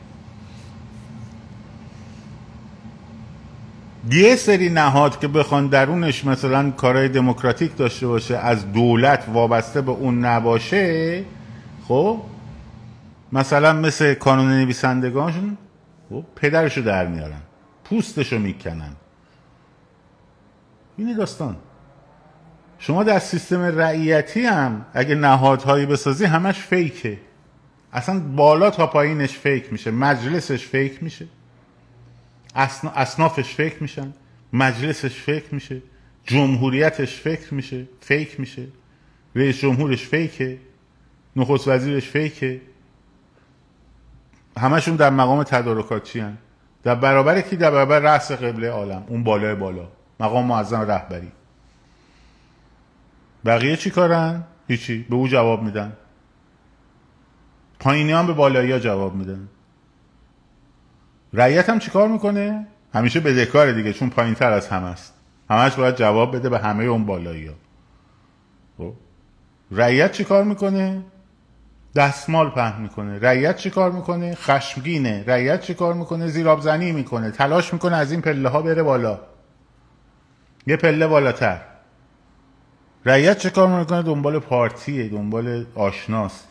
S1: یه سری نهاد که بخوان درونش مثلا کارهای دموکراتیک داشته باشه از دولت وابسته به اون نباشه خب؟ مثلا مثل کانون نویسندگان خب پدرشو در میارن پوستشو می‌کنن. اینه داستان. شما در سیستم رعیتی هم اگه نهادهایی بسازی همش فیکه. اصلا بالا تا پایینش فیک میشه مجلسش فیک میشه. اصنافش فکر میشن مجلسش فکر میشه جمهوریتش فکر میشه فیک میشه. رئیس جمهورش فیکه نخست وزیرش فیکه. همشون در مقام تدارکات چی هن؟ در برابر کی؟ در برابر رأس قبله عالم. اون بالای بالا. مقام معظم رهبری. بقیه چی کارن؟ هیچی. به او جواب میدن. پایینی هم به بالایی جواب میدن. رعیت هم چیکار می‌کنه؟ همیشه بدهکاره دیگه چون پایین تر از همه است. همش باید جواب بده به همه اون بالایی ها. خب؟ رعیت چیکار می‌کنه؟ دستمال پهن می‌کنه. رعیت چی کار می‌کنه؟ خشمگینه. رعیت چی کار می‌کنه؟ زیرابزنی می‌کنه. تلاش می‌کنه از این پله ها بره بالا. یه پله بالاتر. رعیت چه کار می‌کنه؟ دنبال پارتیه دنبال آشناست.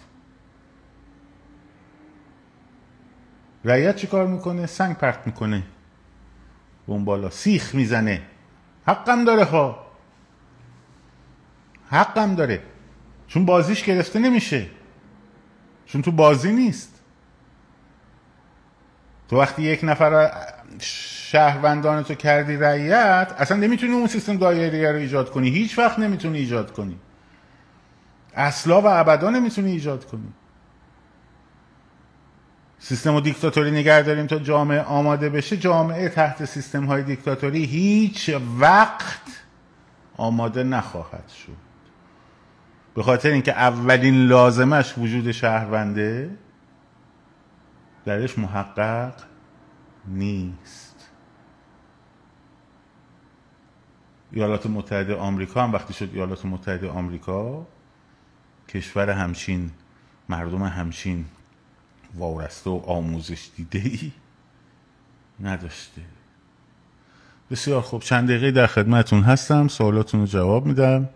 S1: رعیت چه کار می‌کنه؟ سنگ پرت می‌کنه. اون بالا سیخ می‌زنه. حقم داره ها. حقم داره. چون بازیش گرفته نمیشه. چون تو بازی نیست. تو وقتی یک نفر شهروندان تو کردی رعیت اصلا نمی‌تونی اون سیستم دایره رو ایجاد کنی. هیچ وقت نمی‌تونی ایجاد کنی. اصلا و ابدا نمی‌تونی ایجاد کنی. سیستم و دیکتاتوری نگه داریم تا جامعه آماده بشه. جامعه تحت سیستم های دیکتاتوری هیچ وقت آماده نخواهد شد. به خاطر اینکه اولین لازمش وجود شهرونده درش محقق نیست. ایالات متحده آمریکا هم وقتی شد ایالات متحده آمریکا کشور همچین مردم همچین وارسته و آموزش دیده ای نداشته. بسیار خوب. چند دقیقه در خدمتون هستم. سوالاتون رو جواب میدم.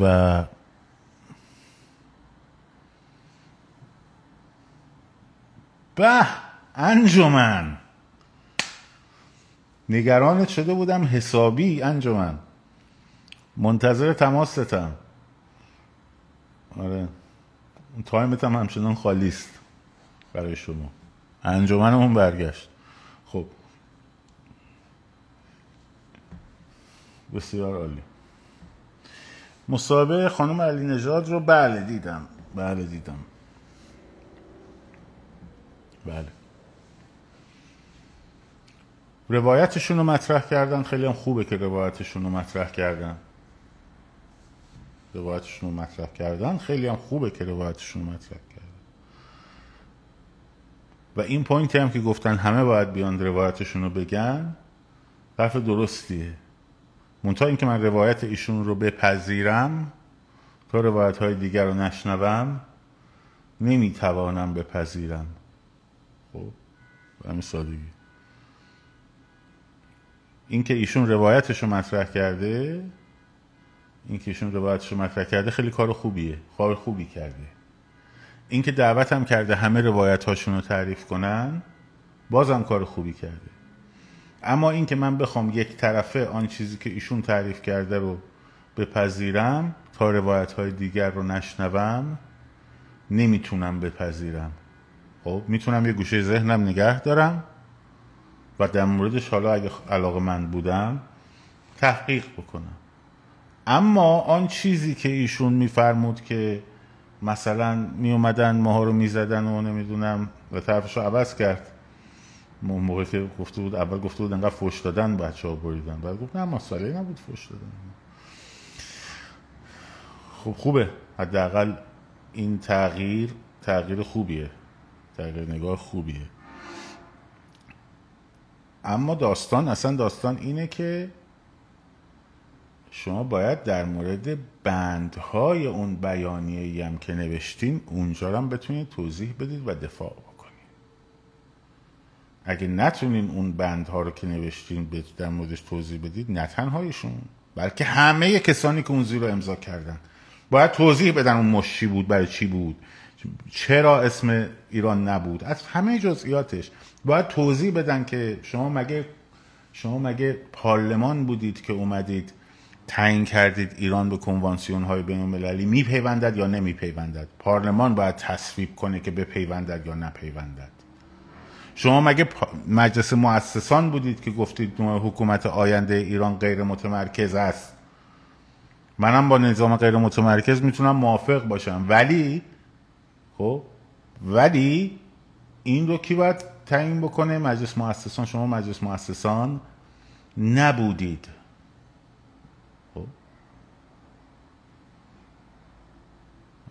S1: و به انجمن. نگرانت شده بودم حسابی انجمن. منتظر تماستم. آره. تایمت هم همچنان خالی است برای شما. انجمنمون برگشت. خب. بسیار عالی. مصاحبه خانم علی نژاد رو بله دیدم. بله دیدم. بله. روایتشون رو مطرح کردن. خیلی هم خوبه که روایتشون رو مطرح کردن. روایتشون رو مطرح کردن. خیلی هم خوبه که روایتشون رو مطرح کردن. و این پوینتی هم که گفتن همه باید بیان روایتشون رو بگن حرف درستیه. منتها اینکه من روایت ایشون رو بپذیرم تا روایت های دیگر رو نشنوم نمی‌توانم بپذیرم. خب همین سادگی. اینکه ایشون روایتش رو مطرح کرده اینکه ایشون روایتش رو مطرح کرده خیلی کار خوبیه کار خوبی کرده. اینکه دعوت هم کرده همه روایت هاشون رو تعریف کنن بازم کار خوبی کرده. اما اینکه من بخوام یک طرفه آن چیزی که ایشون تعریف کرده رو بپذیرم تا روایت های دیگر رو نشنوم نمی‌تونم بپذیرم. خب می‌تونم یه گوشه ذهنم نگه دارم و در موردش حالا اگه علاقه من بودم تحقیق بکنم. اما آن چیزی که ایشون میفرمود که مثلا می اومدن ماها رو می‌زدن و نمی‌دونم و طرفش رو عوض کرد. موقع که گفته بود اول گفته بود انقدر فوش دادن بچه ها بریدن. بعد گفت نه مسئله نبود فوش دادن. خب خوبه. حداقل این تغییر تغییر خوبیه. تغییر نگاه خوبیه. اما داستان اصلا داستان اینه که شما باید در مورد بندهای اون بیانیه هم که نوشتین اونجا هم بتونید توضیح بدید و دفاع اگه نتونین اون بندها رو که نوشتین در موردش توضیح بدید نه تنهایشون بلکه همه کسانی که اون زیر رو امضا کردن. باید توضیح بدن اون مشی بود برای چی بود. چرا اسم ایران نبود. از همه جزئیاتش. باید توضیح بدن که شما مگه شما مگه پارلمان بودید که اومدید تعیین کردید ایران به کنوانسیون های بین المللی میپیوندد یا نمیپیوندد؟ پارلمان باید تصویب کنه که بپیوندد یا نپیوندد. شما مگه مجلس مؤسسان بودید که گفتید حکومت آینده ایران غیر متمرکز است؟ منم با نظام غیر متمرکز می‌تونم موافق باشم. ولی خب ولی این رو کی باید تعیین بکنه؟ مجلس مؤسسان. شما مجلس مؤسسان نبودید.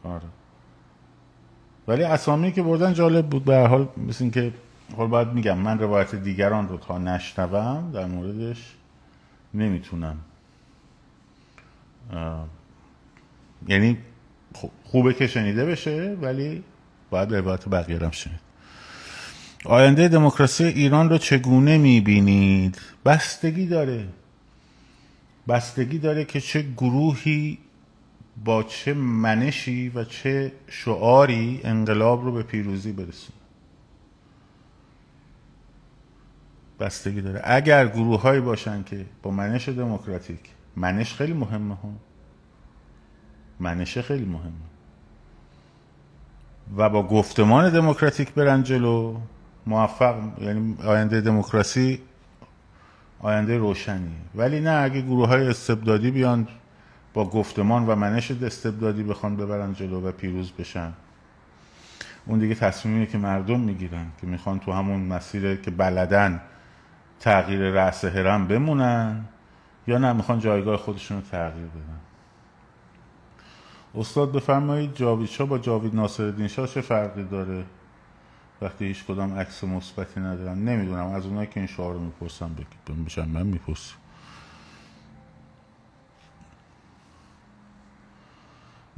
S1: آره. ولی اسامی که بردن جالب بود. به هر حال مثل که حال باید میگم من روایت دیگران رو تا نشنوم در موردش نمی‌تونم. یعنی خوبه که شنیده بشه ولی باید روایت بقیه شنید. آینده دموکراسی ایران رو چگونه می‌بینید؟ بستگی داره. بستگی داره که چه گروهی با چه منشی و چه شعاری انقلاب رو به پیروزی برسونه. بستگی داره. اگر گروه هایی باشن که با منش دموکراتیک منش خیلی مهمه ها. منشه خیلی مهمه. و با گفتمان دموکراتیک برن جلو موفق یعنی آینده دموکراسی آینده روشنی ولی نه اگه گروه های استبدادی بیان با گفتمان و منش استبدادی بخوان ببرن جلو و پیروز بشن. اون دیگه تصمیمی که مردم می‌گیرن که می‌خوان تو همون مسیر که بلدن تغییر رأس هرم بمونن یا نه می‌خوان جایگاه خودشون رو تغییر بدن. استاد بفرمایید جاوید شاه با جاوید ناصر شاه چه فرقی داره؟ وقتی هیچ کدام عکس مثبتی ندارن. نمی‌دونم از اونایی که این شعار رو می‌پرسم بشم من می‌پرسم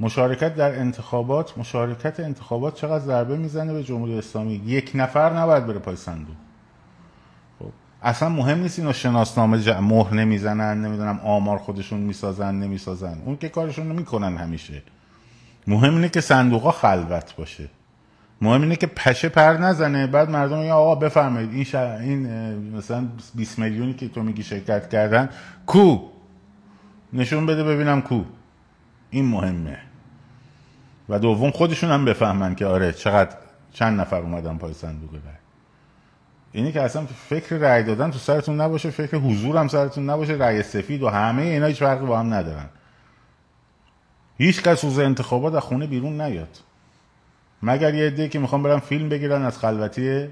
S1: مشارکت در انتخابات مشارکت انتخابات چقدر ضربه می‌زنه به جمهوری اسلامی؟ یک نفر نباید بره پای صندوق. خب اصلا مهم نیست اینو شناسنامه ج... مهر نمی‌زنن نمی‌دونم آمار خودشون می‌سازن نمی‌سازن. اون که کارشون می‌کنن همیشه. مهم اینه که صندوق ها خلوت باشه. مهم اینه که پشه پر نزنه. بعد مردم میگن آقا بفرمایید این این مثلا 20 میلیونی که تو میگی شرکت کردن کو؟ نشون بده ببینم کو. این مهمه. و دوم خودشون هم بفهمن که آره چقدر چند نفر اومدن پای صندوق رای اینی که اصلا فکر رای دادن تو سرتون نباشه فکر حضور هم سرتون نباشه رای سفید و همه اینا هیچ فرقی با هم ندارن. هیچ کس روز انتخابات از خونه بیرون نیاد. مگر یه عده که می‌خوام برم فیلم بگیرن از خلوتی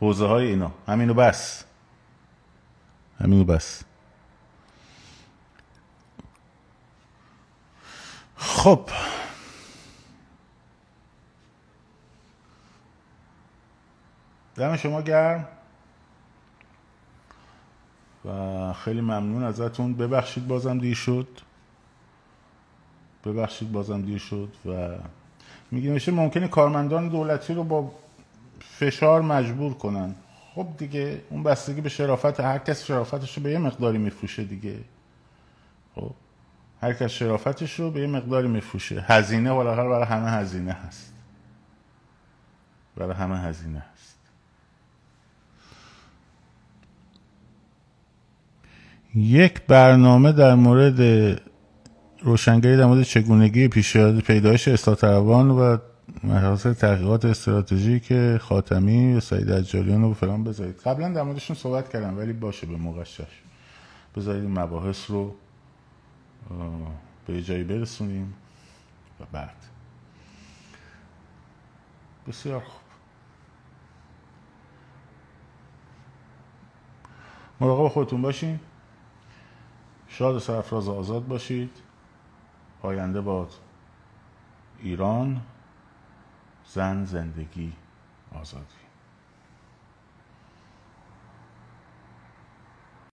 S1: حوزه های اینا. همینو بس. همینو بس. خب دم شما گرم. و خیلی ممنون ازتون. ببخشید بازم دیر شد. ببخشید بازم دیر شد و میگه میشه ممکنه کارمندان دولتی رو با فشار مجبور کنن. خب دیگه اون بستگی به شرافت هر کس شرافتش رو به یه مقداری میفروشه دیگه. خب هر کس شرافتش رو به یه مقداری میفروشه. هزینه بالاخره برای همه هزینه هست. برای همه هزینه هست. یک برنامه در مورد روشنگری در مورد چگونگی پیدایش اصلاح و محاسن تحقیقات استراتژی که خاتمی و سعید اجاریان رو فلان بذارید. قبلا در موردشون صحبت کردم ولی باشه به موقعش بذارید مباحث رو به جایی برسونیم و بعد. بسیار خوب. مراقب خودتون باشین. شاد و سرفراز آزاد باشید. آینده باد. ایران. زن زندگی. آزادی.